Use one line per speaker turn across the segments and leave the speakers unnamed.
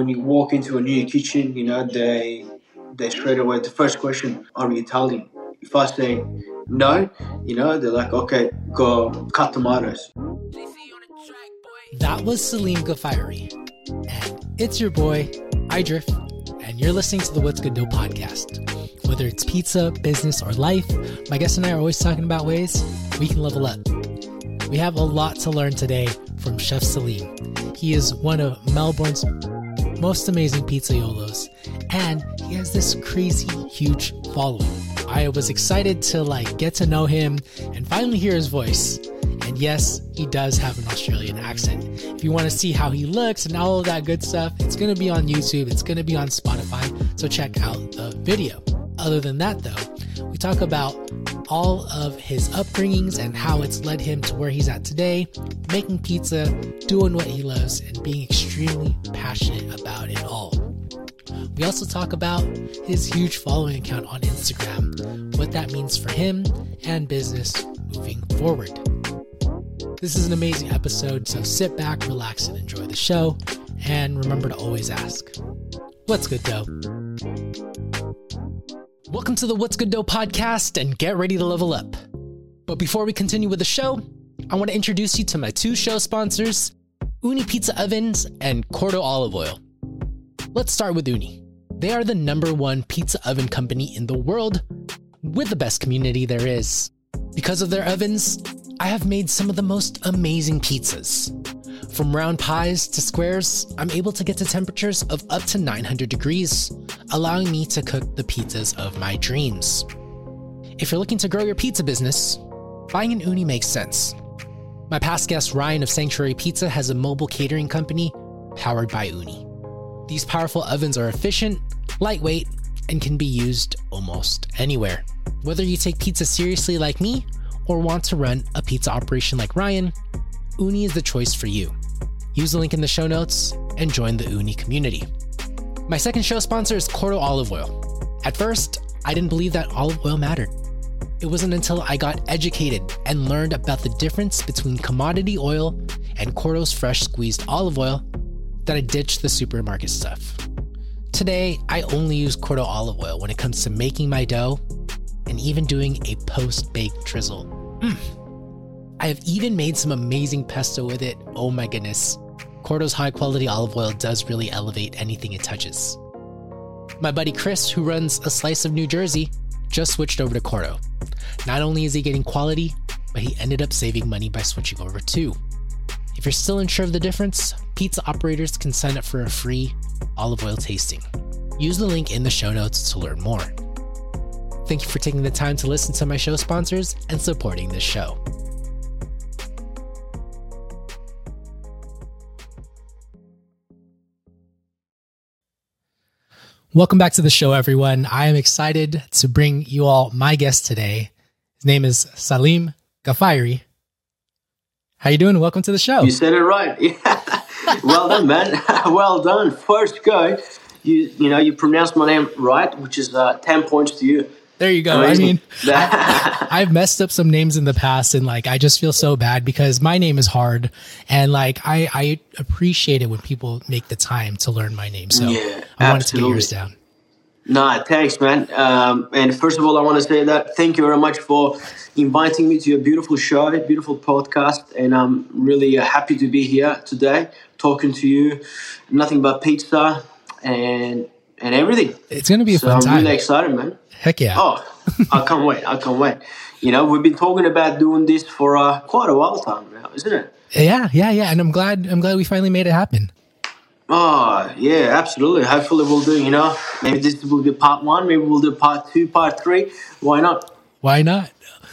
when you walk into a new kitchen, you know, they they straight away the first question, are you Italian? If I say no, you know, they're like, okay, go cut tomatoes.
That was Salim Ghaffari. And it's your boy, Idrif, and you're listening to the What's Good Dough podcast. Whether it's pizza, business, or life, my guest and I are always talking about ways we can level up. We have a lot to learn today from Chef Salim. He is one of Melbourne's most amazing pizzaiolos, and he has this crazy huge following. I was excited to like get to know him and finally hear his voice. And yes, he does have an Australian accent. If you want to see how he looks and all of that good stuff, it's going to be on YouTube, it's going to be on Spotify, so check out the video. Other than that, though, we talk about all of his upbringings and how it's led him to where he's at today, making pizza, doing what he loves, and being extremely passionate about it all. We also talk about his huge following account on Instagram, what that means for him and business moving forward. This is an amazing episode, so sit back, relax, and enjoy the show. And remember to always ask, What's good, dough? Welcome to the What's Good Dough podcast and get ready to level up. But before we continue with the show, I want to introduce you to my two show sponsors, Ooni Pizza Ovens and Cordo Olive Oil. Let's start with Ooni. They are the number one pizza oven company in the world with the best community there is. Because of their ovens, I have made some of the most amazing pizzas. From round pies to squares, I'm able to get to temperatures of up to 900 degrees, allowing me to cook the pizzas of my dreams. If you're looking to grow your pizza business, buying an Ooni makes sense. My past guest Ryan of Sanctuary Pizza has a mobile catering company powered by Ooni. These powerful ovens are efficient, lightweight, and can be used almost anywhere. Whether you take pizza seriously like me or want to run a pizza operation like Ryan, Ooni is the choice for you. Use the link in the show notes and join the Ooni community. My second show sponsor is Cordo Olive Oil. At first, I didn't believe that olive oil mattered. It wasn't until I got educated and learned about the difference between commodity oil and Cordo's fresh squeezed olive oil that I ditched the supermarket stuff. Today, I only use Cordo olive oil when it comes to making my dough and even doing a post baked drizzle. Mm. I have even made some amazing pesto with it. Oh my goodness. Cordo's high quality olive oil does really elevate anything it touches. My buddy Chris, who runs a slice of New Jersey, just switched over to Cordo. Not only is he getting quality, but he ended up saving money by switching over too. If you're still unsure of the difference, pizza operators can sign up for a free olive oil tasting. Use the link in the show notes to learn more. Thank you for taking the time to listen to my show sponsors and supporting this show. Welcome back to the show, everyone. I am excited to bring you all my guest today. His name is Salim Ghaffari. How you doing? Welcome to the show.
You said it right. Yeah. well done, man. well done. First go. You you know you pronounced my name right, which is uh, ten points to you.
There you go. I mean, I, I've messed up some names in the past, and like I just feel so bad because my name is hard, and like I I appreciate it when people make the time to learn my name. So yeah, I wanted to get yours down.
Nah, thanks, man. Um, and first of all, I want to say that thank you very much for inviting me to your beautiful show, beautiful podcast, and I'm really uh, happy to be here today talking to you. Nothing but pizza and and everything.
It's gonna be a
so
fun
I'm
time.
really excited, man.
Heck yeah.
Oh, I can't wait. I can't wait. You know, we've been talking about doing this for uh, quite a while time now, isn't it?
Yeah, yeah, yeah. And I'm glad I'm glad we finally made it happen.
Oh, yeah, absolutely. Hopefully we'll do, you know, maybe this will be part one, maybe we'll do part two, part three. Why not?
Why not?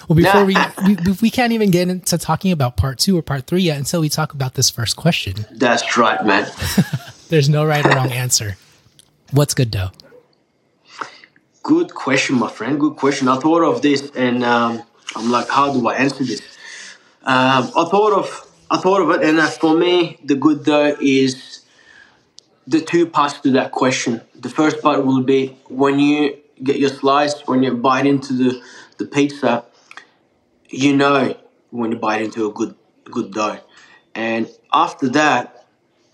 Well, before we, we we can't even get into talking about part two or part three yet until we talk about this first question.
That's right, man.
There's no right or wrong answer. What's good dough?
Good question, my friend. Good question. I thought of this, and um, I'm like, how do I answer this? Um, I thought of I thought of it, and uh, for me, the good dough is the two parts to that question. The first part will be when you get your slice, when you bite into the, the pizza, you know when you bite into a good good dough. And after that,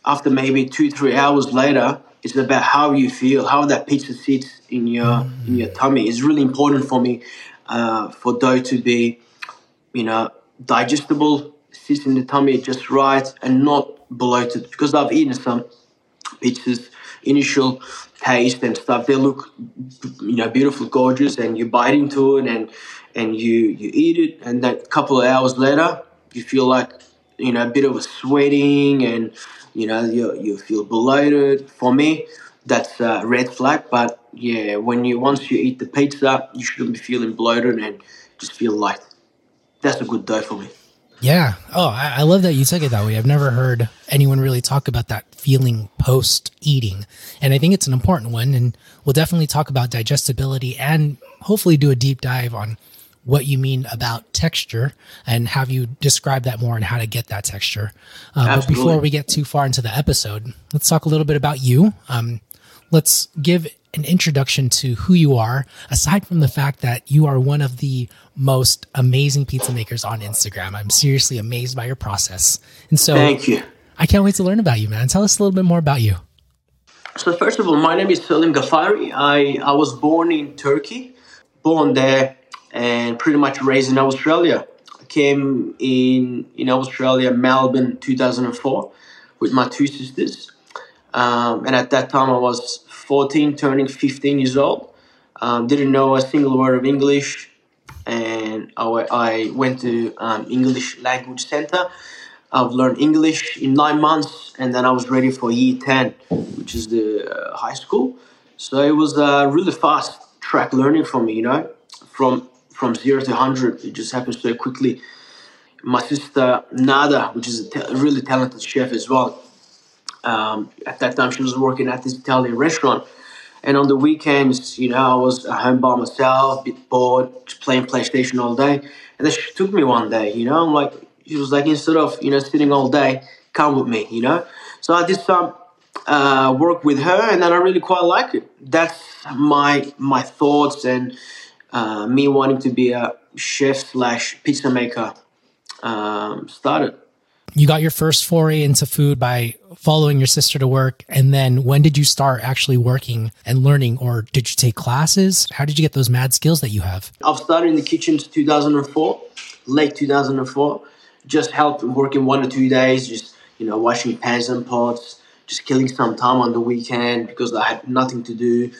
after maybe two three hours later, it's about how you feel, how that pizza sits in your mm. in your tummy. It's really important for me uh, for dough to be, you know, digestible, sits in the tummy just right, and not bloated. Because I've eaten some pizzas, initial taste and stuff. They look, you know, beautiful, gorgeous, and you bite into it and and you you eat it, and then a couple of hours later, you feel like you know a bit of a sweating, and you know you you feel bloated. For me, that's a red flag. But yeah, when you once you eat the pizza, you shouldn't be feeling bloated and just feel light. That's a good day for me.
Yeah. Oh, I, I, love that you took it that way. I've never heard anyone really talk about that feeling post eating. And I think it's an important one. And we'll definitely talk about digestibility and hopefully do a deep dive on what you mean about texture and have you describe that more and how to get that texture. Uh, but before we get too far into the episode, let's talk a little bit about you. Um, let's give an introduction to who you are, aside from the fact that you are one of the most amazing pizza makers on Instagram. I'm seriously amazed by your process. And so
Thank you.
I can't wait to learn about you, man. Tell us a little bit more about you.
So first of all, my name is Salim Ghaffari. I, I was born in Turkey, born there and pretty much raised in Australia. I came in in Australia, Melbourne, 2004 with my two sisters. Um, and at that time I was 14, turning 15 years old. Um, didn't know a single word of English, and I, I went to um, English Language Center. I've learned English in nine months, and then I was ready for year 10, which is the uh, high school. So it was a really fast track learning for me, you know, from from zero to 100. It just happened so quickly. My sister Nada, which is a really talented chef as well, um, at that time, she was working at this Italian restaurant. And on the weekends, you know, I was at home by myself, a bit bored, just playing PlayStation all day. And then she took me one day, you know, I'm like, she was like, instead of, you know, sitting all day, come with me, you know. So I did some uh, work with her, and then I really quite like it. That's my my thoughts and uh, me wanting to be a chef slash pizza maker um, started
you got your first foray into food by following your sister to work. And then when did you start actually working and learning, or did you take classes? How did you get those mad skills that you have?
I've started in the kitchen 2004, late 2004. Just helped working one or two days, just, you know, washing pans and pots, just killing some time on the weekend because I had nothing to do.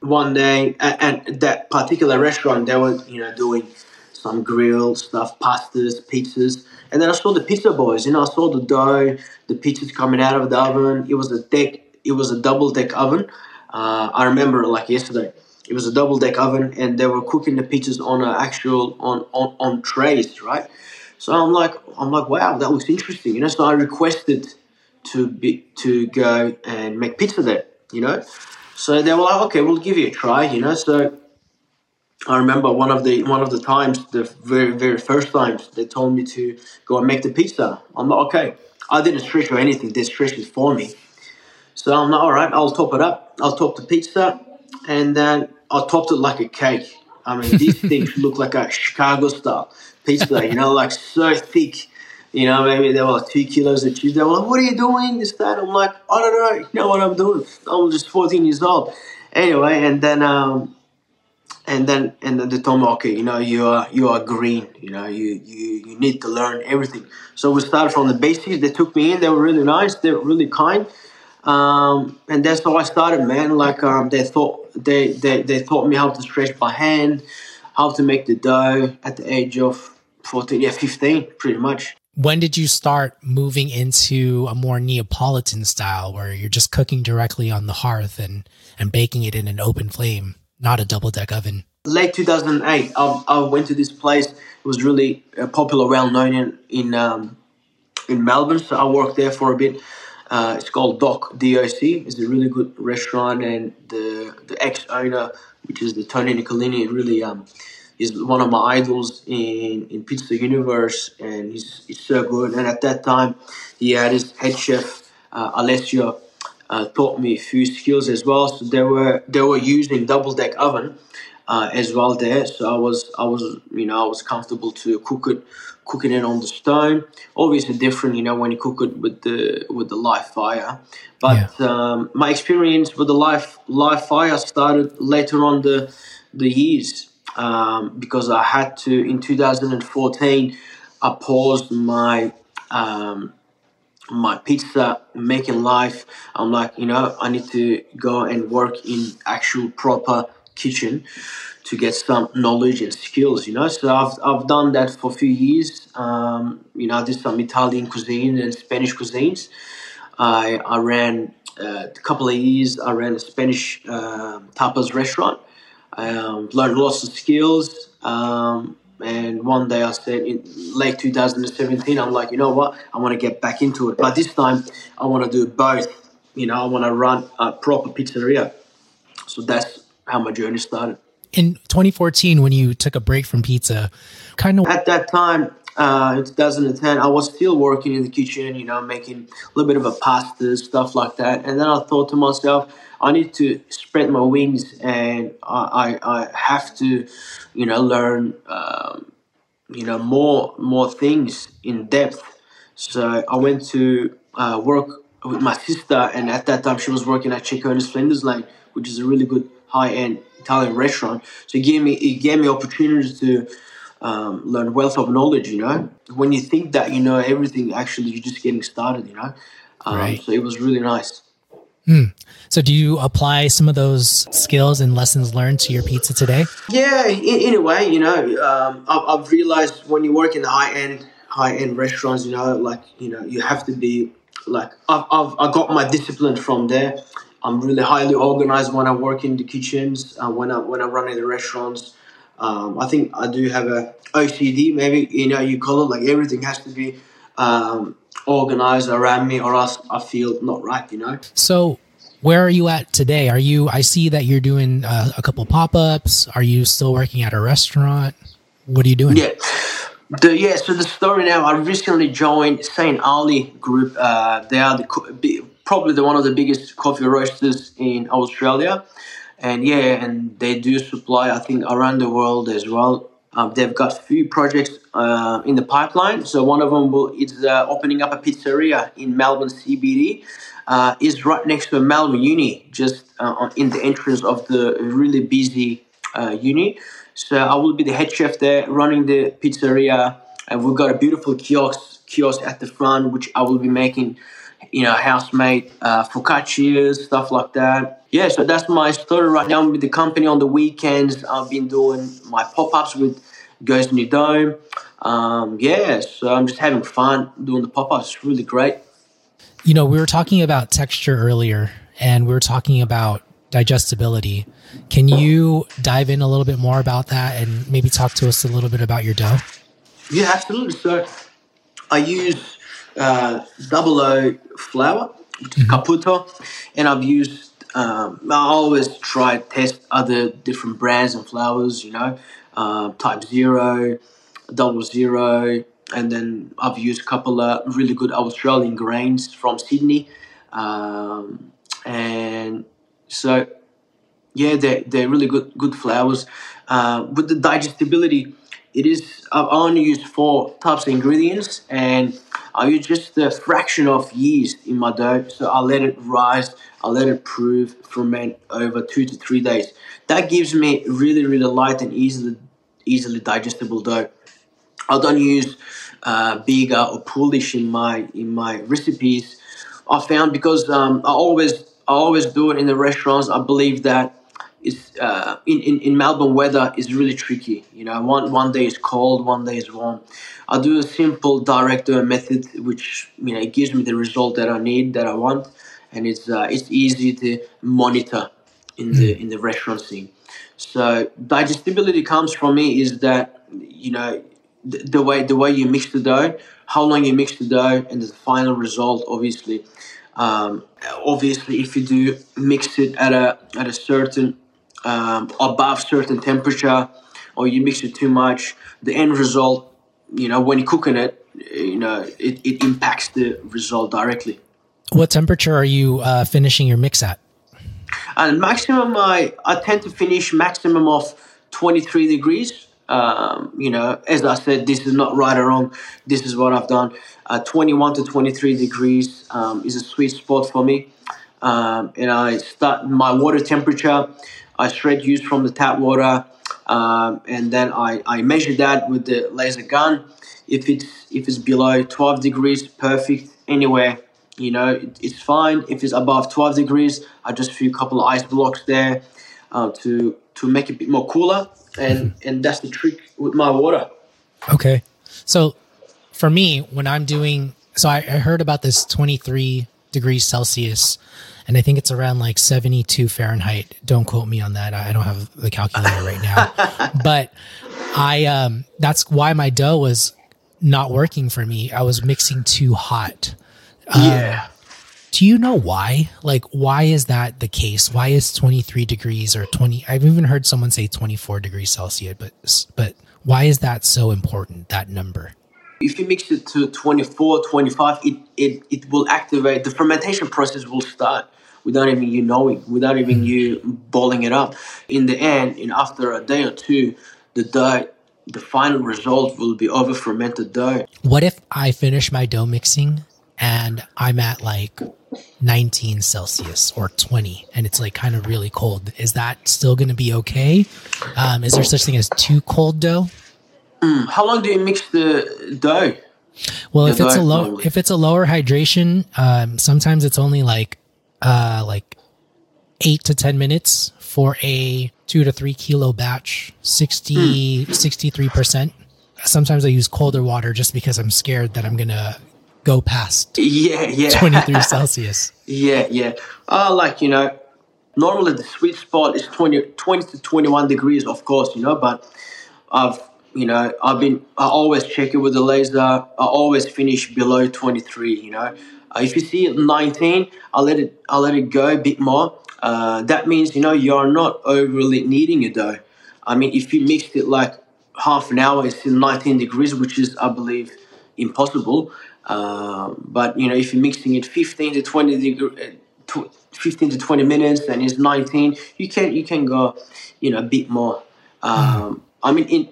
One day, at that particular restaurant, they were, you know, doing some grilled stuff, pastas, pizzas and then I saw the pizza boys. You know, I saw the dough, the pizzas coming out of the oven. It was a deck. It was a double deck oven. Uh, I remember like yesterday. It was a double deck oven, and they were cooking the pizzas on an actual on, on on trays, right? So I'm like, I'm like, wow, that looks interesting, you know. So I requested to be to go and make pizza there, you know. So they were like, okay, we'll give you a try, you know. So I remember one of the one of the times, the very very first times, they told me to go and make the pizza. I'm like, okay. I didn't stretch or anything. They stretched it for me. So I'm like, all right, I'll top it up. I'll top the pizza, and then I topped it like a cake. I mean, these things look like a Chicago style pizza. You know, like so thick. You know, maybe they were like two kilos of cheese. They were like, "What are you doing?" This that. I'm like, I don't know. You know what I'm doing? I'm just 14 years old. Anyway, and then um, and then and then they told me, okay, you know, you are you are green, you know, you you you need to learn everything. So we started from the basics. They took me in. They were really nice. They were really kind, um, and that's how I started, man. Like um, they thought they, they they taught me how to stretch by hand, how to make the dough at the age of fourteen, yeah, fifteen, pretty much.
When did you start moving into a more Neapolitan style, where you're just cooking directly on the hearth and and baking it in an open flame? not a double deck oven.
Late 2008, I, I went to this place. It was really uh, popular, well known in in, um, in Melbourne. So I worked there for a bit. Uh, it's called Doc DOC. It's a really good restaurant, and the the ex owner, which is the Tony Nicolini, really um, is one of my idols in in pizza universe, and he's he's so good. And at that time, he had his head chef uh, uh, taught me a few skills as well. So they were they were using double deck oven uh, as well there. So I was I was you know I was comfortable to cook it cooking it on the stone. Obviously different, you know, when you cook it with the with the live fire. But yeah. um, my experience with the live live fire started later on the the years um, because I had to in 2014 I paused my um, my pizza making life. I'm like, you know, I need to go and work in actual proper kitchen to get some knowledge and skills, you know. So I've, I've done that for a few years. Um, you know, I did some Italian cuisine and Spanish cuisines. I, I ran uh, a couple of years, I ran a Spanish uh, tapas restaurant. Um, learned lots of skills. Um, and one day I said in late 2017, I'm like, you know what? I want to get back into it. But this time I want to do both. You know, I want to run a proper pizzeria. So that's how my journey started.
In 2014, when you took a break from pizza, kind of
at that time, uh, in 2010, I was still working in the kitchen, you know, making a little bit of a pasta, stuff like that. And then I thought to myself, I need to spread my wings and I, I, I have to, you know, learn, um, you know, more more things in depth. So I went to uh, work with my sister, and at that time she was working at Cecconi's Flinders Lane, which is a really good high end Italian restaurant. So it gave me it gave me opportunities to um, learn wealth of knowledge. You know, when you think that you know everything, actually you're just getting started. You know, um, right. so it was really nice.
Hmm. So, do you apply some of those skills and lessons learned to your pizza today?
Yeah, in, in a way, you know, um, I've, I've, realized when you work in the high end, high end restaurants, you know, like you know, you have to be like I've, I've I got my discipline from there. I'm really highly organized when I work in the kitchens. Uh, when I when I run in the restaurants, um, I think I do have a OCD. Maybe you know you call it like everything has to be um, organized around me or else I feel not right, you know?
So, where are you at today? Are you, I see that you're doing uh, a couple pop ups. Are you still working at a restaurant? What are you doing?
Yeah. The, yeah, so the story now, I recently joined St. Ali Group. Uh, they are the, probably the, one of the biggest coffee roasters in Australia. And yeah, and they do supply, I think, around the world as well. Um, they've got a few projects uh, in the pipeline. So one of them will, is uh, opening up a pizzeria in Melbourne CBD. Uh, is right next to Melbourne Uni, just uh, in the entrance of the really busy uh, uni. So I will be the head chef there, running the pizzeria, and we've got a beautiful kiosk kiosk at the front, which I will be making, you know, house made uh, focaccias, stuff like that yeah, so that's my story right now with the company. On the weekends, I've been doing my pop ups with Gozney Dome. Um, yeah, so I'm just having fun doing the pop ups. It's really great.
You know, we were talking about texture earlier, and we were talking about digestibility. Can you dive in a little bit more about that and maybe talk to us a little bit about your dough?
Yeah, absolutely. So I use uh, double O flour, which is mm-hmm. Caputo, and I've used um, I always try test other different brands and flours, you know, uh, Type Zero, Double Zero, and then I've used a couple of really good Australian grains from Sydney, um, and so yeah, they're, they're really good good flours. Uh, with the digestibility, it is I've only used four types of ingredients, and I use just a fraction of yeast in my dough, so I let it rise I'll let it prove ferment over two to three days. That gives me really, really light and easily easily digestible dough. I don't use uh, or poolish in my in my recipes. I found because um, I always I always do it in the restaurants. I believe that it's uh, in, in, in Melbourne weather is really tricky. You know, one one day is cold, one day is warm. I do a simple direct dough method, which you know it gives me the result that I need, that I want and it's uh, it's easy to monitor in the hmm. in the restaurant scene. So digestibility comes from me is that you know the, the, way the way you mix the dough, how long you mix the dough, and the final result. Obviously, um, obviously, if you do mix it at a at a certain um, above certain temperature, or you mix it too much, the end result, you know, when you're cooking it, you know, it, it impacts the result directly.
What temperature are you uh, finishing your mix at?
And maximum, I I tend to finish maximum of 23 degrees. Um, you know, as I said, this is not right or wrong. This is what I've done. Uh, 21 to 23 degrees um, is a sweet spot for me. Um, and I start my water temperature. I straight use from the tap water, um, and then I, I measure that with the laser gun. If it's if it's below 12 degrees, perfect. Anywhere, you know, it, it's fine. If it's above 12 degrees, I just threw a couple of ice blocks there uh, to to make it a bit more cooler, and and that's the trick with my water.
Okay, so for me, when I'm doing, so I, I heard about this 23 degrees Celsius, and I think it's around like 72 Fahrenheit. Don't quote me on that. I don't have the calculator right now, but I um that's why my dough was not working for me. I was mixing too hot. Um,
yeah.
Do you know why? Like, why is that the case? Why is 23 degrees or 20? I've even heard someone say 24 degrees Celsius, but, but why is that so important, that number?
If you mix it to 24, 25, it, it, it will activate, the fermentation process will start without even you knowing, without even you boiling it up. In the end, in after a day or two, the dough, the final result will be over fermented dough.
What if I finish my dough mixing and I'm at like 19 Celsius or 20 and it's like kind of really cold? Is that still going to be okay? Um, is there such thing as too cold dough?
Mm, how long do you mix the dough?
Well, if it's a low, if it's a lower hydration, um, sometimes it's only like, uh, like eight to 10 minutes for a two to three kilo batch, 60, 63%. Sometimes I use colder water just because I'm scared that I'm going to go past
Yeah, yeah.
23 Celsius.
Yeah, yeah. Uh, like, you know, normally the sweet spot is 20, 20 to 21 degrees, of course, you know, but I've, you know, I've been, I always check it with the laser. I always finish below 23, you know. Uh, if you see it 19, I'll let it, I'll let it go a bit more. Uh, that means, you know, you're not overly kneading your dough. I mean, if you mixed it like half an hour, it's still 19 degrees, which is, I believe, impossible. Um, but you know, if you're mixing it 15 to 20 degree, uh, 15 to 20 minutes, and it's 19, you can you can go, you know, a bit more. Um, I mean, in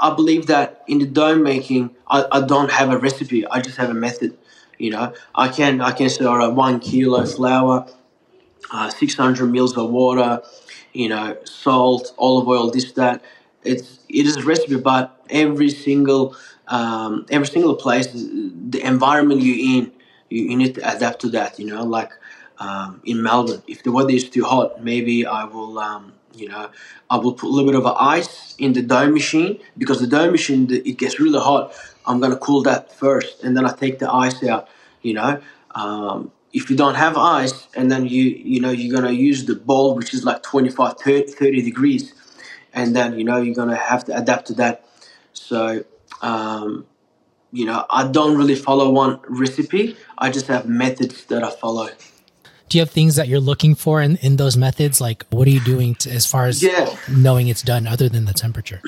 I believe that in the dough making, I, I don't have a recipe. I just have a method. You know, I can I can say, all right, one kilo flour, uh, 600 mils of water, you know, salt, olive oil, this that. It's it is a recipe, but every single um, every single place, the environment you're in, you, you need to adapt to that. You know, like um, in Melbourne, if the weather is too hot, maybe I will, um, you know, I will put a little bit of ice in the dough machine because the dough machine it gets really hot. I'm gonna cool that first, and then I take the ice out. You know, um, if you don't have ice, and then you you know you're gonna use the bowl which is like 25, 30, 30 degrees, and then you know you're gonna have to adapt to that. So um, you know, I don't really follow one recipe. I just have methods that I follow.
Do you have things that you're looking for in, in those methods? Like, what are you doing to, as far as
Yeah.
knowing it's done other than the temperature?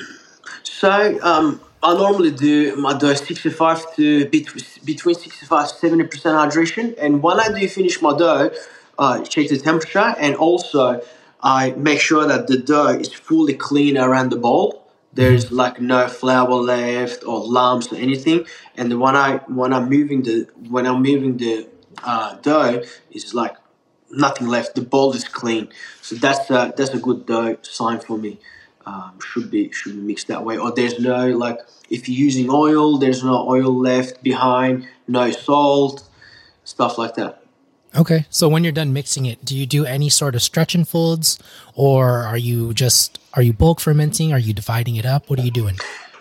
So um, I normally do my dough 65 to bet- between 65 70 percent hydration, and when I do finish my dough, I check the temperature, and also I make sure that the dough is fully clean around the bowl. There's like no flour left or lumps or anything, and when I when I'm moving the when I'm moving the uh, dough, it's like nothing left. The bowl is clean, so that's a, that's a good dough sign for me. Um, should be should be mixed that way. Or there's no like if you're using oil, there's no oil left behind, no salt, stuff like that.
Okay. So when you're done mixing it, do you do any sort of stretch and folds or are you just, are you bulk fermenting? Are you dividing it up? What are you doing?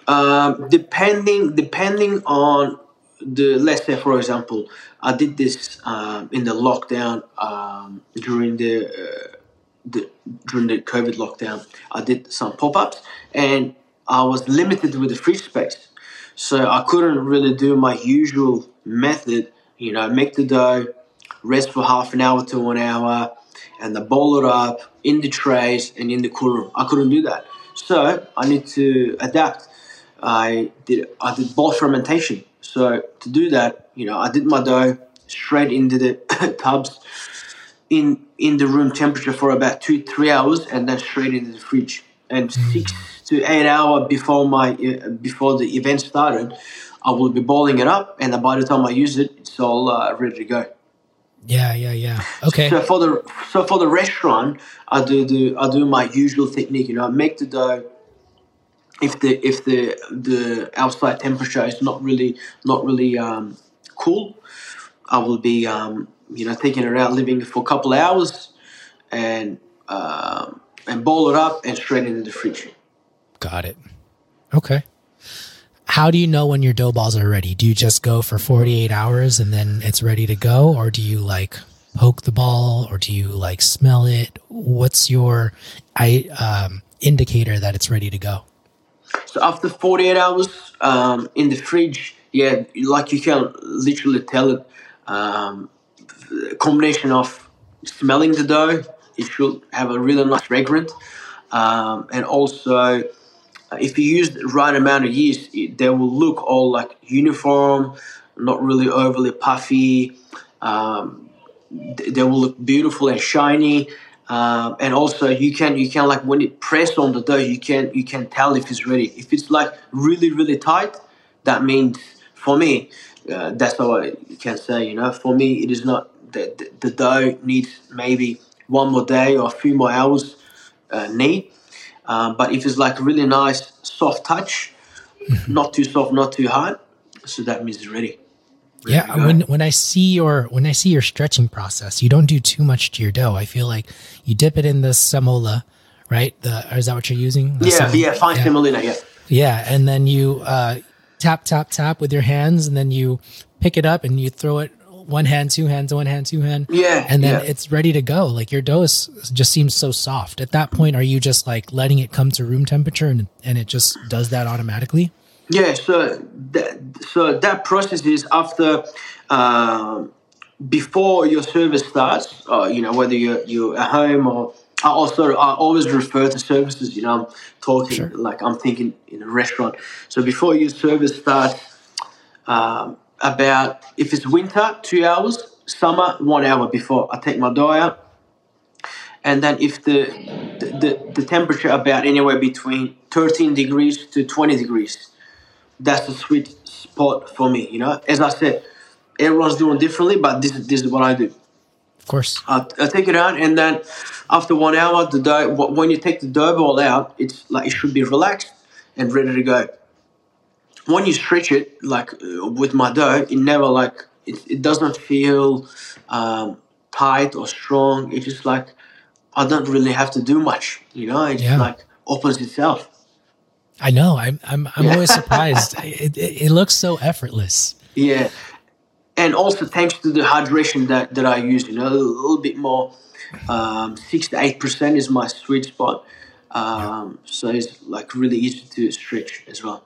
Um, depending depending on the let's say for example, I did this um, in the lockdown um, during the, uh, the during the COVID lockdown. I did some pop ups and I was limited with the free space, so I couldn't really do my usual method. You know, make the dough, rest for half an hour to one hour, and then bowl it up in the trays and in the cool room. I couldn't do that, so I need to adapt. I did I did bowl fermentation. So to do that, you know, I did my dough straight into the tubs in in the room temperature for about two three hours, and then straight into the fridge. and six to eight hours before my uh, before the event started, I will be boiling it up, and by the time I use it, it's all uh, ready to go.
Yeah, yeah, yeah. Okay.
So for the so for the restaurant, I do the I do my usual technique. You know, I make the dough. If the if the the outside temperature is not really not really um, cool, I will be um, you know taking it out, leaving it for a couple hours, and um, and boil it up and straight into the fridge.
Got it. Okay. How do you know when your dough balls are ready? Do you just go for 48 hours and then it's ready to go? Or do you like poke the ball or do you like smell it? What's your I, um, indicator that it's ready to go?
So after 48 hours um, in the fridge, yeah, like you can literally tell it. Um, combination of smelling the dough, it should have a really nice fragrance, um, and also if you use the right amount of yeast, it, they will look all like uniform, not really overly puffy. Um, they will look beautiful and shiny. Um, and also you can you can like when it press on the dough you can you can tell if it's ready if it's like really really tight that means for me uh, that's all I can say you know for me it is not the, the, the dough needs maybe one more day or a few more hours uh, need um, but if it's like really nice, soft touch, mm-hmm. not too soft, not too hard, so that means it's ready.
Yeah, when when I see your when I see your stretching process, you don't do too much to your dough. I feel like you dip it in the semola, right? The is that what you're using?
The yeah, yeah, fine yeah. semolina, yeah.
Yeah, and then you uh, tap tap tap with your hands, and then you pick it up and you throw it one hand, two hands, one hand, two hand.
Yeah.
And then
yeah.
it's ready to go. Like your dough is, just seems so soft. At that point, are you just like letting it come to room temperature and, and it just does that automatically?
Yeah. So that, so that process is after, uh, before your service starts, uh, you know, whether you're, you're at home or I also I always refer to services. You know, I'm talking sure. like I'm thinking in a restaurant. So before your service starts, um, about if it's winter, two hours, summer, one hour before I take my out. And then if the, the, the, the temperature about anywhere between 13 degrees to 20 degrees, that's the sweet spot for me, you know. As I said, everyone's doing differently, but this, this is what I do.
Of course.
I, I take it out, and then after one hour, the dough. When you take the dough ball out, it's like it should be relaxed and ready to go when you stretch it, like uh, with my dough, it never like it, it doesn't feel um, tight or strong. It's just like I don't really have to do much, you know. It yeah. like opens itself.
I know. I'm I'm I'm always surprised. it, it, it looks so effortless.
Yeah, and also thanks to the hydration that that I use, you know, a little bit more. Um, six to eight percent is my sweet spot. Um, yeah. So it's like really easy to stretch as well.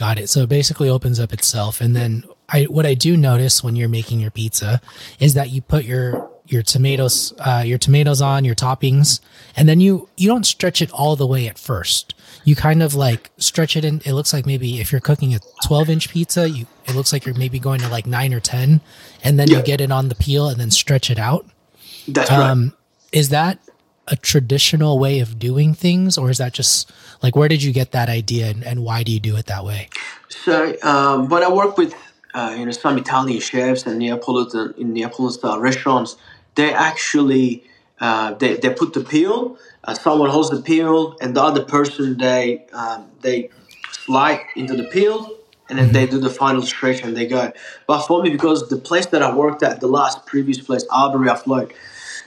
Got it. So it basically opens up itself. And then I, what I do notice when you're making your pizza is that you put your, your tomatoes, uh, your tomatoes on your toppings, and then you, you don't stretch it all the way at first. You kind of like stretch it in. It looks like maybe if you're cooking a 12 inch pizza, you, it looks like you're maybe going to like nine or 10, and then yeah. you get it on the peel and then stretch it out.
That's um, right.
Is that a traditional way of doing things, or is that just like where did you get that idea, and, and why do you do it that way?
So um, when I work with uh, you know some Italian chefs and Neapolitan in Neapolitan style restaurants, they actually uh, they, they put the peel. Uh, someone holds the peel, and the other person they um, they slide into the peel, and then they mm-hmm. do the final stretch and they go. But for me, because the place that I worked at, the last previous place, Arbory Afloat,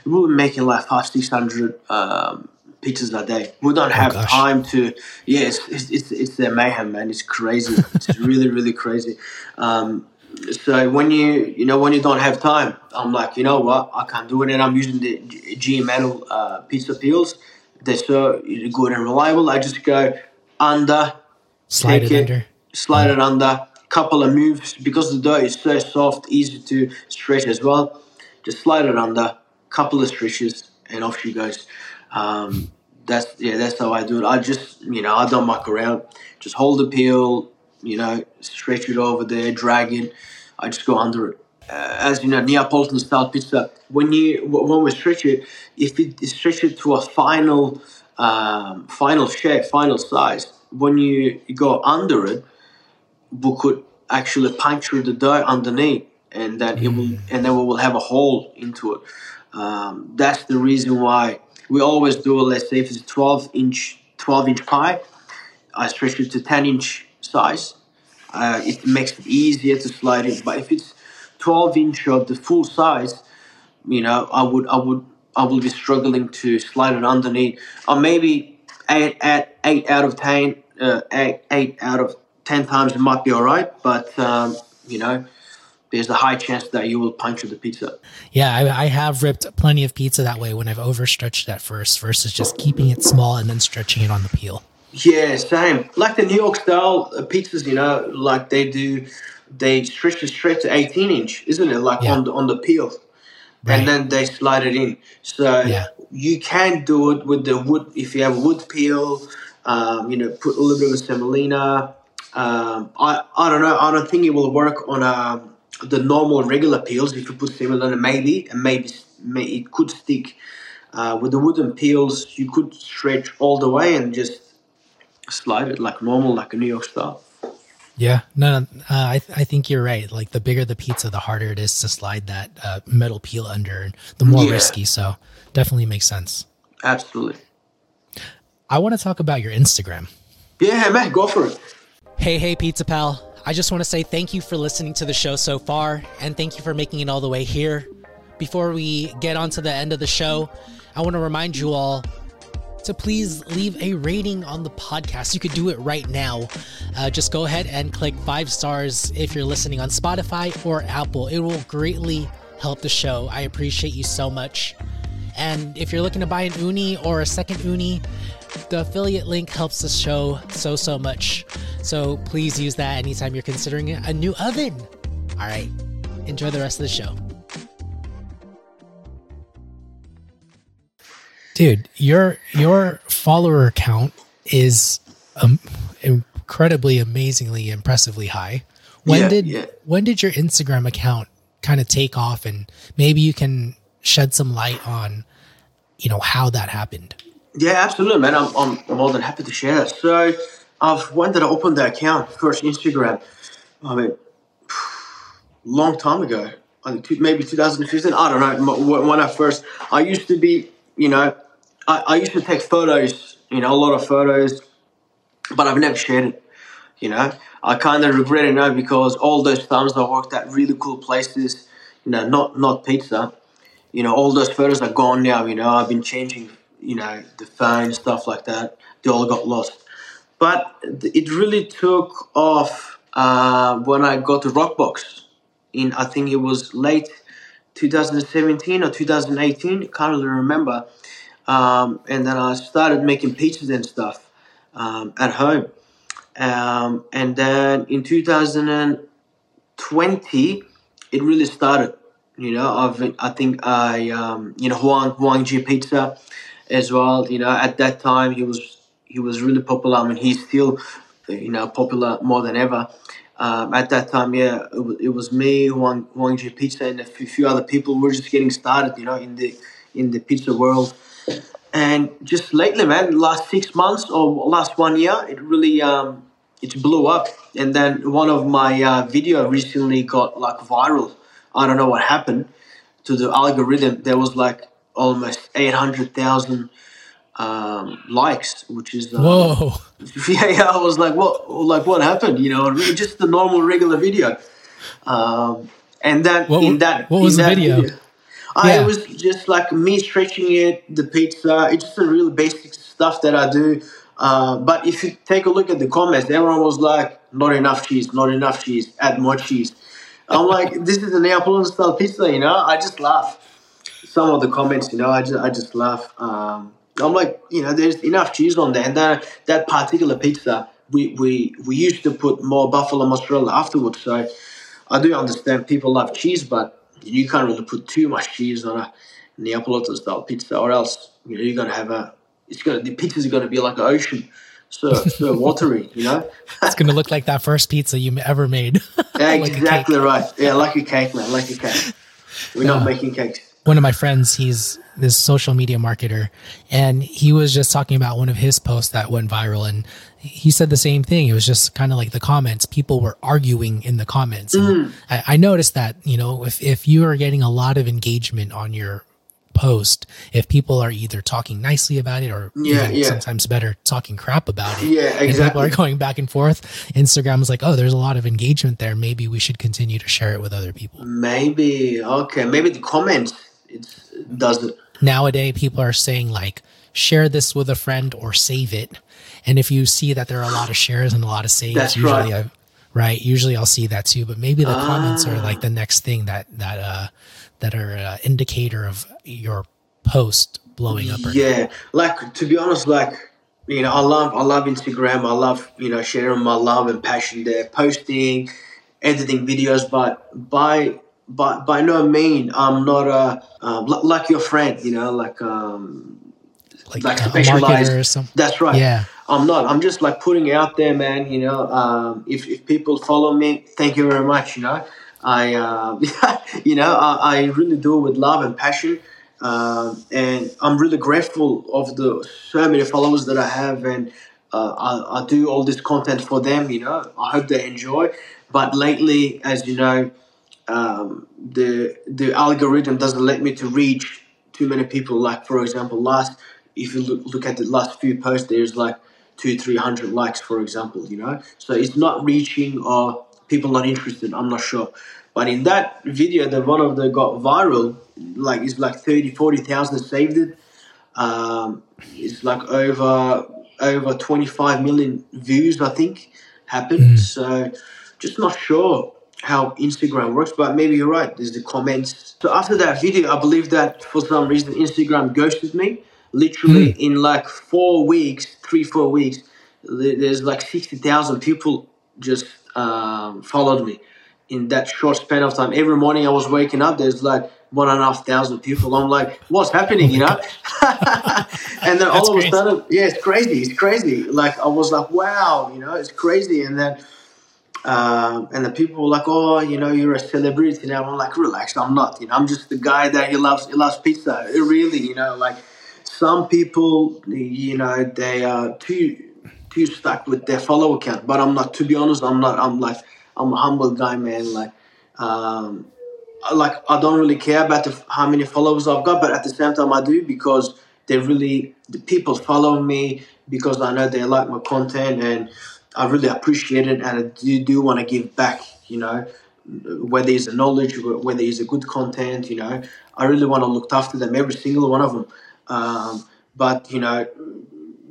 we were making like five, six hundred um, pizzas a day. We don't oh, have oh, time to. Yeah, it's it's it's, it's their mayhem, man. It's crazy. it's really really crazy. Um, so when you you know when you don't have time, I'm like, you know what, I can't do it, and I'm using the G Metal uh, pizza peels. They're so good and reliable. I just go under,
slide it, it, under,
slide yeah. it under. Couple of moves because the dough is so soft, easy to stretch as well. Just slide it under, couple of stretches, and off she goes. Um, that's yeah, that's how I do it. I just you know I don't muck around. Just hold the peel, you know, stretch it over there, drag it. I just go under it. Uh, as you know, Neapolitan style pizza. When you when we stretch it, if it stretch it to a final um, final shape, final size, when you go under it, we could actually puncture the dough underneath, and then it will, and then we will have a hole into it. Um, that's the reason why we always do. Let's say if it's twelve inch, twelve inch pie, I stretch it to ten inch size. Uh, it makes it easier to slide it. But if it's twelve inch of the full size, you know, I would, I would, I will be struggling to slide it underneath. Or maybe eight, eight, eight out of ten, uh, eight, eight out of ten times it might be all right. But um, you know, there's a high chance that you will puncture the pizza.
Yeah, I, I, have ripped plenty of pizza that way when I've overstretched at first versus just keeping it small and then stretching it on the peel.
Yeah, same. Like the New York style pizzas, you know, like they do, they stretch it straight to 18 inch, isn't it? Like yeah. on the on the peel, right. and then they slide it in. So yeah. you can do it with the wood if you have wood peel. Um, you know, put a little bit of semolina. Um, I I don't know. I don't think it will work on a the normal regular peels, if you put semolina, maybe and maybe may, it could stick. Uh, with the wooden peels, you could stretch all the way and just slide it like normal, like a New York style.
Yeah, no, no uh, I, th- I think you're right. Like the bigger the pizza, the harder it is to slide that uh, metal peel under, and the more yeah. risky. So definitely makes sense.
Absolutely.
I want to talk about your Instagram.
Yeah, man, go for it.
Hey, hey, Pizza Pal. I just want to say thank you for listening to the show so far, and thank you for making it all the way here. Before we get on to the end of the show, I want to remind you all to please leave a rating on the podcast. You could do it right now. Uh, just go ahead and click five stars if you're listening on Spotify or Apple. It will greatly help the show. I appreciate you so much. And if you're looking to buy an Ooni or a second Ooni, the affiliate link helps the show so, so much. So please use that anytime you're considering a new oven. All right, enjoy the rest of the show. Dude, your your follower count is um, incredibly, amazingly, impressively high. When yeah, did yeah. when did your Instagram account kind of take off, and maybe you can shed some light on, you know, how that happened?
Yeah, absolutely, man. I'm, I'm more than happy to share that. So, I've when did I open the account? First Instagram. I mean, long time ago. Maybe 2015. I don't know. When I first, I used to be, you know, I, I used to take photos. You know, a lot of photos, but I've never shared it. You know, I kind of regret it now because all those times I worked at really cool places. You know, not not pizza. You know, all those photos are gone now. You know, I've been changing you know, the phone, stuff like that. They all got lost. But it really took off uh, when I got to Rockbox in, I think it was late 2017 or 2018, can't really remember. Um, and then I started making pizzas and stuff um, at home. Um, and then in 2020, it really started. You know, I've, I think I, um, you know, Huang, Huang Ji Pizza as well. You know, at that time he was he was really popular. I mean, he's still you know popular more than ever. Um, at that time, yeah, it was, it was me, Huang, Huang Ji Pizza, and a few other people. We're just getting started, you know, in the in the pizza world. And just lately, man, last six months or last one year, it really um, it blew up. And then one of my uh, video recently got like viral. I don't know what happened to the algorithm. There was like almost 800,000 um, likes, which is uh,
whoa.
Yeah, yeah. I was like, what? Like, what happened? You know, just the normal, regular video. Um, and then
what,
in that,
what was
the
video? video
I was just like me stretching it, the pizza. It's just a real basic stuff that I do. Uh, but if you take a look at the comments, everyone was like, "Not enough cheese, not enough cheese, add more cheese." I'm like, "This is a Neapolitan style pizza," you know. I just laugh some of the comments, you know, I just I just laugh. Um, I'm like, you know, there's enough cheese on there, and that that particular pizza, we we we used to put more buffalo mozzarella afterwards. So I do understand people love cheese, but you can't really put too much cheese on a Neapolitan style pizza, or else you know you're gonna have a it's gonna the pizza's gonna be like an ocean. So, so watery, you know.
it's gonna look like that first pizza you ever made.
yeah, like exactly right. Yeah, like a cake, man, like a cake. We're not uh, making cakes
one of my friends, he's this social media marketer, and he was just talking about one of his posts that went viral, and he said the same thing. It was just kind of like the comments. People were arguing in the comments. Mm. I, I noticed that you know if if you are getting a lot of engagement on your post if people are either talking nicely about it or yeah, yeah. sometimes better talking crap about it.
Yeah, exactly.
And people are going back and forth. Instagram is like, oh, there's a lot of engagement there. Maybe we should continue to share it with other people.
Maybe okay. Maybe the comments it doesn't.
Nowadays, people are saying like, share this with a friend or save it. And if you see that there are a lot of shares and a lot of saves, That's usually right. I, right, usually I'll see that too. But maybe the ah. comments are like the next thing that that uh that are an indicator of your post blowing up.
yeah, like to be honest, like you know, I love I love Instagram. I love you know sharing my love and passion there, posting, editing videos. But by by by no mean, I'm not a uh, like your friend. You know, like um,
like, like specialized.
That's right.
Yeah.
I'm not. I'm just like putting out there, man. You know, um, if if people follow me, thank you very much. You know, I, uh, you know, I, I, really do it with love and passion. Uh, and I'm really grateful of the so many followers that I have, and uh, I, I, do all this content for them. You know, I hope they enjoy. But lately, as you know, um, the the algorithm doesn't let me to reach too many people. Like for example, last if you look, look at the last few posts, there's like two, three hundred likes, for example. You know, so it's not reaching or people not interested. I'm not sure. But in that video, the one of the got viral, like it's like 30, 40,000 saved it. Um, it's like over over 25 million views, I think, happened. Mm. So just not sure how Instagram works, but maybe you're right. There's the comments. So after that video, I believe that for some reason Instagram ghosted me. Literally mm. in like four weeks, three four weeks, there's like sixty thousand people just um, followed me in that short span of time. Every morning I was waking up, there's like one and a half thousand people. I'm like, what's happening, you know? and then all of a sudden, yeah, it's crazy. It's crazy. Like I was like, wow, you know, it's crazy. And then, um, and the people were like, oh, you know, you're a celebrity now. I'm like, relax, I'm not. You know, I'm just the guy that he loves. He loves pizza. It really, you know, like some people, you know, they are too too stuck with their follower count. But I'm not. To be honest, I'm not. I'm like, I'm a humble guy, man. Like, um, like I don't really care about the, how many followers I've got, but at the same time, I do because they really the people follow me because I know they like my content and I really appreciate it, and I do, do want to give back. You know, whether it's a knowledge, whether it's a good content. You know, I really want to look after them, every single one of them. Um, but you know,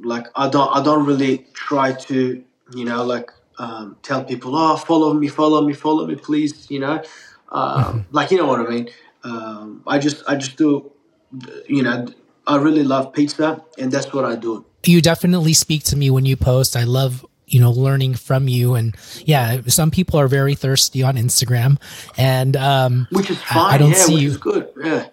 like I don't I don't really try to you know like um, tell people oh follow me follow me follow me please you know? Um, like you know what I mean? Um, I just I just do you know I really love pizza and that's what I do.
You definitely speak to me when you post. I love you know learning from you and yeah some people are very thirsty on Instagram and um,
which is fine I, I don't yeah, see you good yeah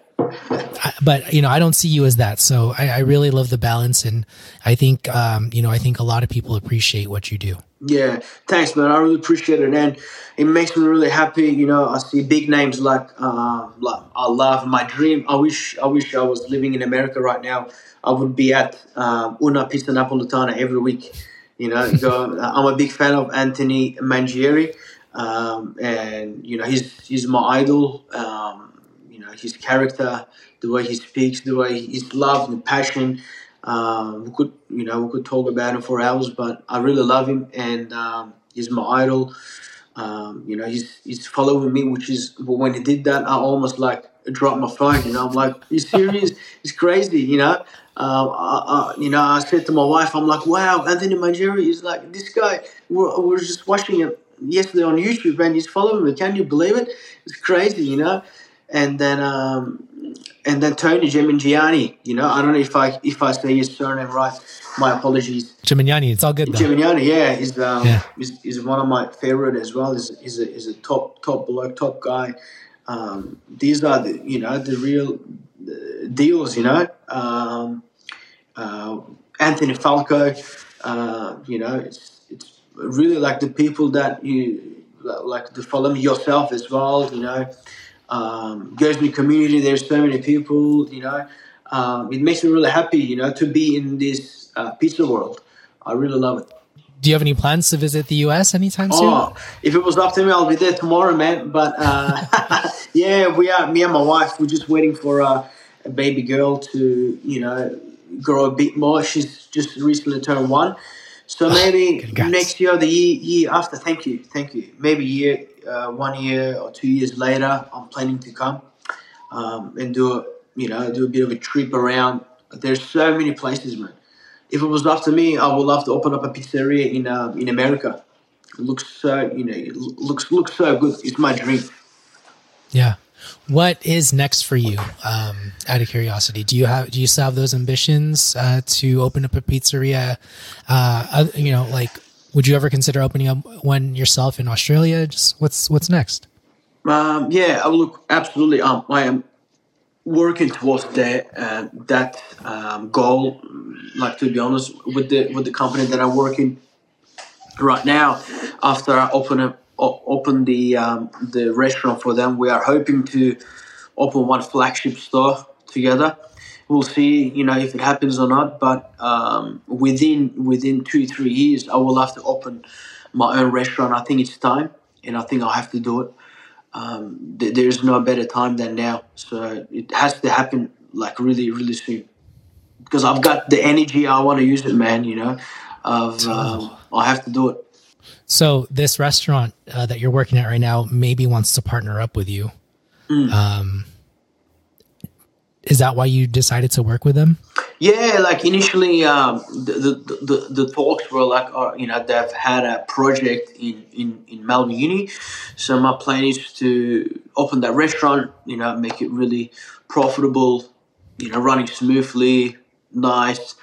but you know, I don't see you as that. So I, I really love the balance, and I think um, you know, I think a lot of people appreciate what you do.
Yeah, thanks, man. I really appreciate it, and it makes me really happy. You know, I see big names like uh, like I love my dream. I wish I wish I was living in America right now. I would be at um, Una Pizza Napolitana every week. You know, go, I'm a big fan of Anthony Mangieri, um, and you know he's he's my idol. Um, you know his character, the way he speaks, the way his love and passion. Um, we could you know we could talk about him for hours, but I really love him and um, he's my idol. Um, you know he's he's following me, which is when he did that, I almost like dropped my phone. You know I'm like, you serious? it's crazy. You know. Uh, I, I, you know, I said to my wife, I'm like, wow, Anthony Mangieri is like this guy. We're, we're just watching it yesterday on YouTube, and he's following me. Can you believe it? It's crazy, you know and then um, and then Tony Gemignani. You know, I don't know if I if I say his surname right. My apologies.
Gemignani, it's all good. Though.
Gemignani, yeah, he's um, yeah. He's, one of my favorite as well. He's, he's, a, he's a top top bloke, top guy. Um, these are the you know the real deals. You know, um, uh, Anthony Falco. Uh, you know, it's it's really like the people that you like to follow yourself as well. You know um, Gozney community. There's so many people, you know. um, it makes me really happy, you know, to be in this uh, pizza world. I really love it.
Do you have any plans to visit the US anytime soon?
Oh, if it was up to me, I'll be there tomorrow, man. But uh, yeah, we are. Me and my wife, we're just waiting for uh, a baby girl to, you know, grow a bit more. She's just recently turned one, so maybe
Congrats.
next year, the year, year after. Thank you, thank you. Maybe year, uh, one year or two years later, I'm planning to come um, and do a, you know, do a bit of a trip around. There's so many places, man. If it was up to me, I would love to open up a pizzeria in uh, in America. It looks so, you know, looks looks so good. It's my dream.
Yeah. What is next for you? Um, out of curiosity, do you have do you still have those ambitions uh, to open up a pizzeria? Uh, you know, like, would you ever consider opening up one yourself in Australia? Just what's what's next?
Um, yeah, I look absolutely. Um, I am working towards that uh, that um, goal. Like to be honest, with the with the company that I'm working right now, after I open up open the um, the restaurant for them, we are hoping to open one flagship store together. We'll see, you know, if it happens or not. But um, within within two three years, I will have to open my own restaurant. I think it's time, and I think I'll have to do it um, th- there's no better time than now. So it has to happen like really, really soon. Because I've got the energy, I want to use it, man. You know, of um, I have to do it.
So this restaurant uh, that you're working at right now maybe wants to partner up with you. Um, is that why you decided to work with them?
Yeah, like initially, um, the, the, the the talks were like, uh, you know, they've had a project in, in, in Melbourne Uni. So my plan is to open that restaurant, you know, make it really profitable, you know, running smoothly, nice,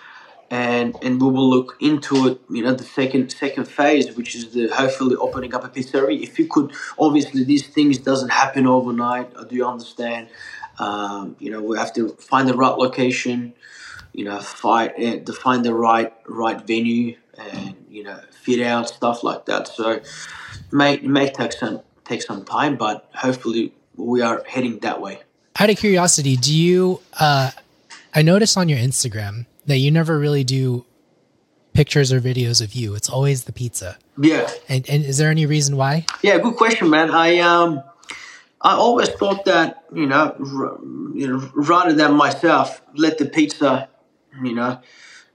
and and we will look into it, you know, the second second phase, which is the hopefully opening up a pizzeria. If you could, obviously, these things doesn't happen overnight. I do understand. Um, you know, we have to find the right location you know, fight uh, to find the right right venue and you know fit out stuff like that. So it may it may take some take some time, but hopefully we are heading that way.
Out of curiosity, do you? Uh, I noticed on your Instagram that you never really do pictures or videos of you. It's always the pizza.
Yeah,
And, and is there any reason why?
yeah, good question, man. I um. I always thought that you know, r- you know, rather than myself, let the pizza, you know,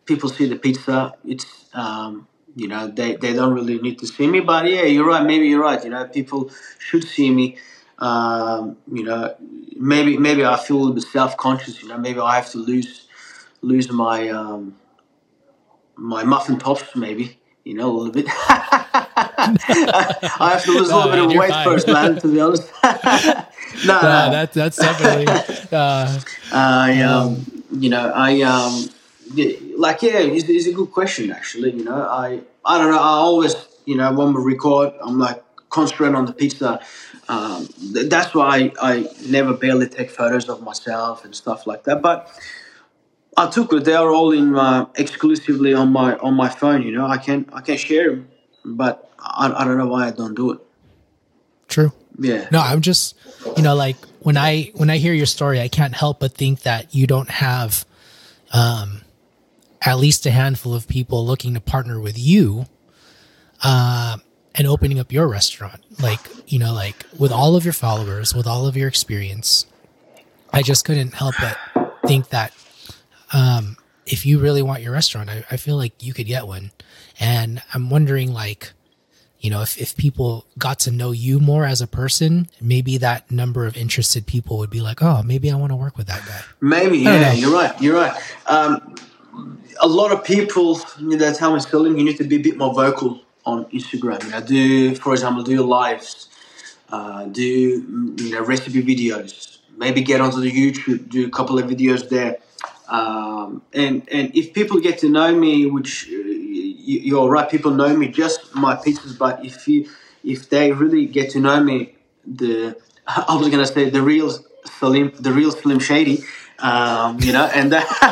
people see the pizza. It's um, you know, they, they don't really need to see me. But yeah, you're right. Maybe you're right. You know, people should see me. Um, you know, maybe maybe I feel a little bit self conscious. You know, maybe I have to lose lose my um, my muffin tops. Maybe you know a little bit. I have to lose a little
No,
bit
man,
of weight
fine.
first, man. To be honest. no,
Uh,
no.
that, that's definitely. Uh,
I um, you know, I um, like yeah, it's, it's a good question actually. You know, I I don't know. I always you know when we record, I'm like concentrate on the pizza. Um, th- that's why I, I never barely take photos of myself and stuff like that. But I took it. They are all in uh, exclusively on my on my phone. You know, I can I can share them, but I, I don't know why I don't do it.
true.
Yeah.
No, I'm just, you know, like when I when I hear your story, I can't help but think that you don't have, um, at least a handful of people looking to partner with you, uh, and opening up your restaurant. Like, you know, like with all of your followers, with all of your experience, I just couldn't help but think that, um, if you really want your restaurant, I, I feel like you could get one, and I'm wondering like you know, if, if people got to know you more as a person, maybe that number of interested people would be like, oh, maybe I want to work with that guy.
Maybe, yeah, you're right. You're right. Um, a lot of people you know, that tell me, Sterling, you need to be a bit more vocal on Instagram. You know, do, for example, do your lives, uh, do you know recipe videos. Maybe get onto the YouTube, do a couple of videos there. Um, and and if people get to know me, which uh, you, you're right, people know me just my pizzas. But if you if they really get to know me, the I was gonna say the real Slim, the real Slim Shady, um, you know, and then,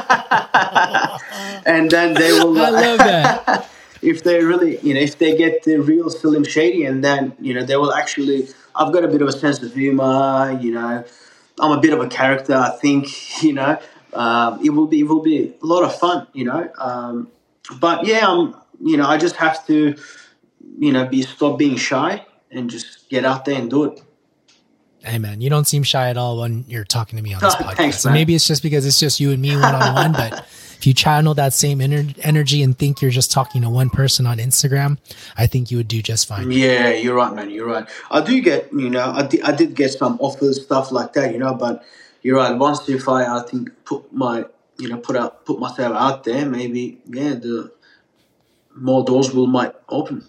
and then they will.
I love that.
if they really, you know, if they get the real Slim Shady, and then you know they will actually. I've got a bit of a sense of humor, you know. I'm a bit of a character, I think, you know. Um, it will be it will be a lot of fun, you know. Um, but yeah, I'm you know I just have to you know be stop being shy and just get out there and do it.
Hey man, you don't seem shy at all when you're talking to me on this podcast.
Thanks,
maybe it's just because it's just you and me one on one, but if you channel that same ener- energy and think you're just talking to one person on Instagram, I think you would do just fine.
Yeah, you're right, man. You're right. I do get, you know, I, di- I did get some offers, stuff like that, you know, but you're right. Once if I, I think, put my, you know, put out, put myself out there, maybe, yeah, the more doors will might open.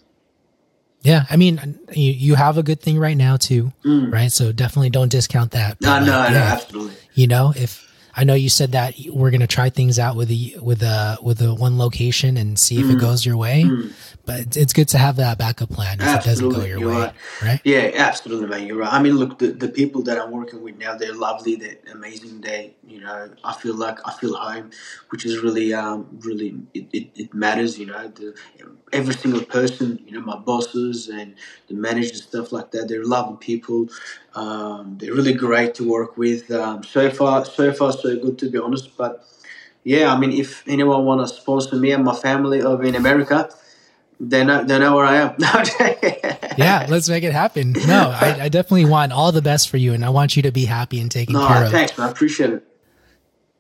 Yeah, I mean, you, you have a good thing right now too, mm. right? So definitely don't discount that.
No, no, no, absolutely.
You know, if I know you said that we're going to try things out with the with a with a one location and see if mm. it goes your way. Mm but it's good to have that backup plan if absolutely. it doesn't go your You're way, right. right.
Yeah, absolutely, man. You're right. I mean, look, the, the people that I'm working with now, they're lovely, they're amazing. They, you know, I feel like I feel home, which is really, um, really, it, it, it matters. You know, the, every single person, you know, my bosses and the managers, stuff like that. They're lovely people. Um, they're really great to work with. Um, so far, so far, so good to be honest. But yeah, I mean, if anyone want to sponsor me and my family over in America they know they know where I am.
yeah, let's make it happen. No, I, I, definitely want all the best for you, and I want you to be happy and taken no, care
of. Thanks, man. I appreciate it.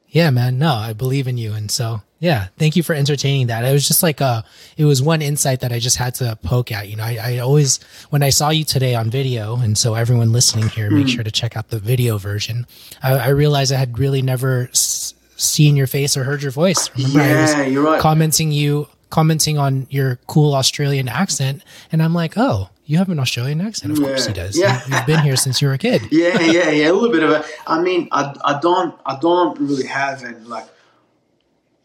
Yeah, man. No, I believe in you, and so yeah, thank you for entertaining that. It was just like a, it was one insight that I just had to poke at. You know, I, I always when I saw you today on video, and so everyone listening here, make mm. sure to check out the video version. I, I realized I had really never. S- seen your face or heard your voice.
Remember, yeah, you're right.
Commenting you commenting on your cool Australian accent, and I'm like, oh, you have an Australian accent. Of yeah, course he does. Yeah. You, have been here since you were a kid.
Yeah, yeah, yeah. A little bit of it. I mean, I, I don't I don't really have an like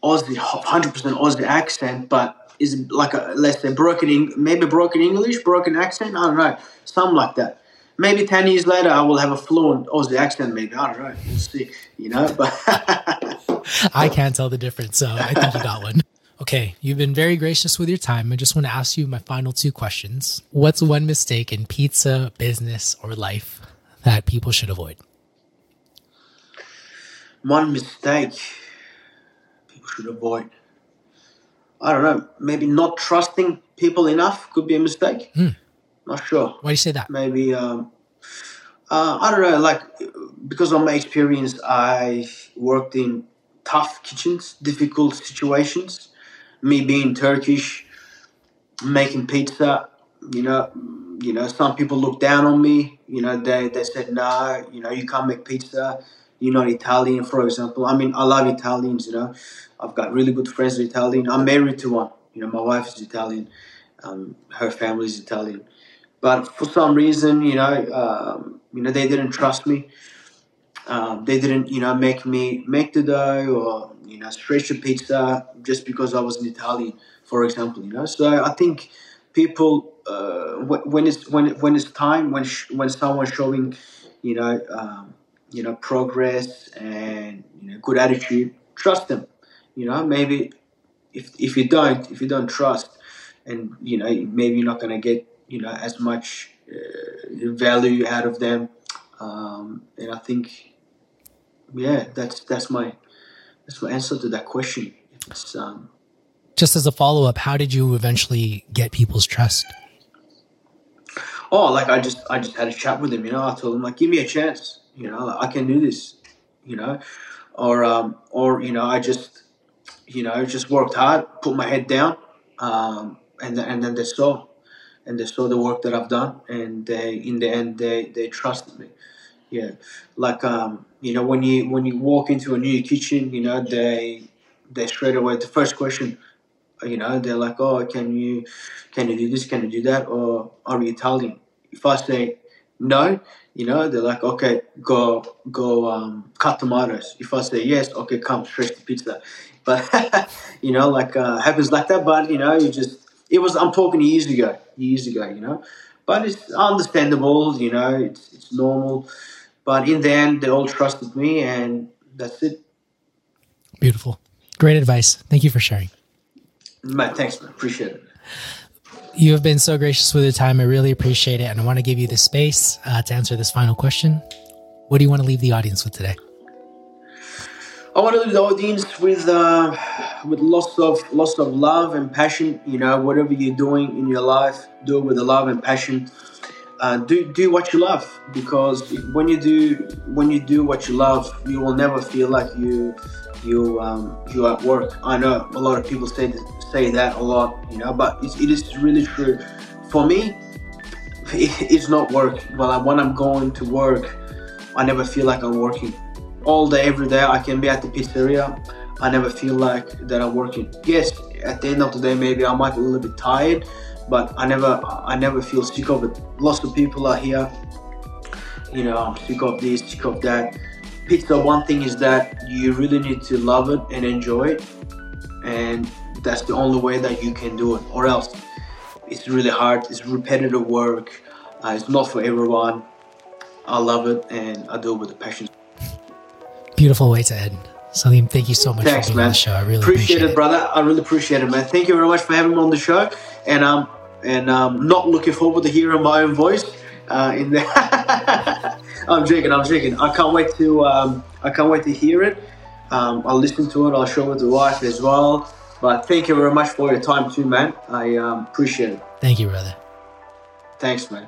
Aussie, hundred percent Aussie accent, but is like a let's say broken maybe broken English, broken accent. I don't know, something like that. Maybe ten years later, I will have a fluent Aussie accent. Maybe I don't know. We'll see. You know, but
I can't tell the difference. So I think you got one. Okay, you've been very gracious with your time. I just want to ask you my final two questions. What's one mistake in pizza, business, or life that people should avoid?
One mistake should avoid. I don't know. Maybe not trusting people enough could be a mistake. Hmm. Not sure.
Why do you say that?
Maybe um, uh, I don't know. Like because of my experience, I worked in tough kitchens, difficult situations, me being Turkish, making pizza, you know, you know, some people look down on me. You know, they, they said, no, you know, you can't make pizza. You're not Italian, for example. I mean, I love Italians, you know. I've got really good friends with Italian. I'm married to one. You know, my wife is Italian. Um, her family is Italian. But for some reason, you know, um, you know, they didn't trust me. Um, they didn't, you know, make me make the dough or you know stretch the pizza just because I was an Italian, for example. You know, so I think people uh, when it's when when it's time when sh- when someone's showing, you know, um, you know progress and you know good attitude, trust them. You know, maybe if if you don't if you don't trust, and you know maybe you're not gonna get you know as much uh, value out of them. Um, and I think yeah, that's that's my that's my answer to that question. It's, um,
Just as a follow up, how did you eventually get people's trust?
Oh, like I just I just had a chat with him. You know, I told him like, give me a chance. You know, like, I can do this. You know, or um, or you know, I just you know just worked hard, put my head down, um, and and then they saw, and they saw the work that I've done, and they in the end they they trusted me. Yeah, like um, you know, when you when you walk into a new kitchen, you know, they they straight away the first question, you know, they're like, "Oh, can you can you do this? Can you do that?" Or are you Italian? If I say no, you know, they're like, "Okay, go go um, cut tomatoes." If I say yes, okay, come stretch the pizza. But you know, like uh, happens like that. But you know, you just it was. I'm talking years ago, years ago. You know, but it's understandable. You know, it's it's normal. But in the end, they all trusted me, and that's it.
Beautiful. Great advice. Thank you for sharing.
Man, thanks, man. Appreciate it.
You have been so gracious with your time. I really appreciate it. And I want to give you the space uh, to answer this final question. What do you want to leave the audience with today?
I want to leave the audience with uh, with lots of lots of love and passion. You know, whatever you're doing in your life, do it with a love and passion. Uh, do do what you love because when you do when you do what you love, you will never feel like you you um, you at work. I know a lot of people say say that a lot, you know, but it's, it is really true. For me, it's not work. Well, when I'm going to work, I never feel like I'm working all day, every day. I can be at the pizzeria. I never feel like that I'm working. Yes, at the end of the day, maybe I might be a little bit tired, but I never, I never feel sick of it. Lots of people are here. You know, I'm sick of this, sick of that. Pizza. One thing is that you really need to love it and enjoy it, and that's the only way that you can do it. Or else, it's really hard. It's repetitive work. Uh, it's not for everyone. I love it and I do it with a passion
beautiful way to end. Salim, thank you so much Thanks, for being man. on the show. I really appreciate, appreciate it,
brother. I really appreciate it, man. Thank you very much for having me on the show. And um and um not looking forward to hearing my own voice uh, in there. I'm joking. I'm joking. I can't wait to um I can't wait to hear it. Um, I'll listen to it. I'll show it to the wife as well. But thank you very much for your time too, man. I um, appreciate it.
Thank you, brother.
Thanks, man.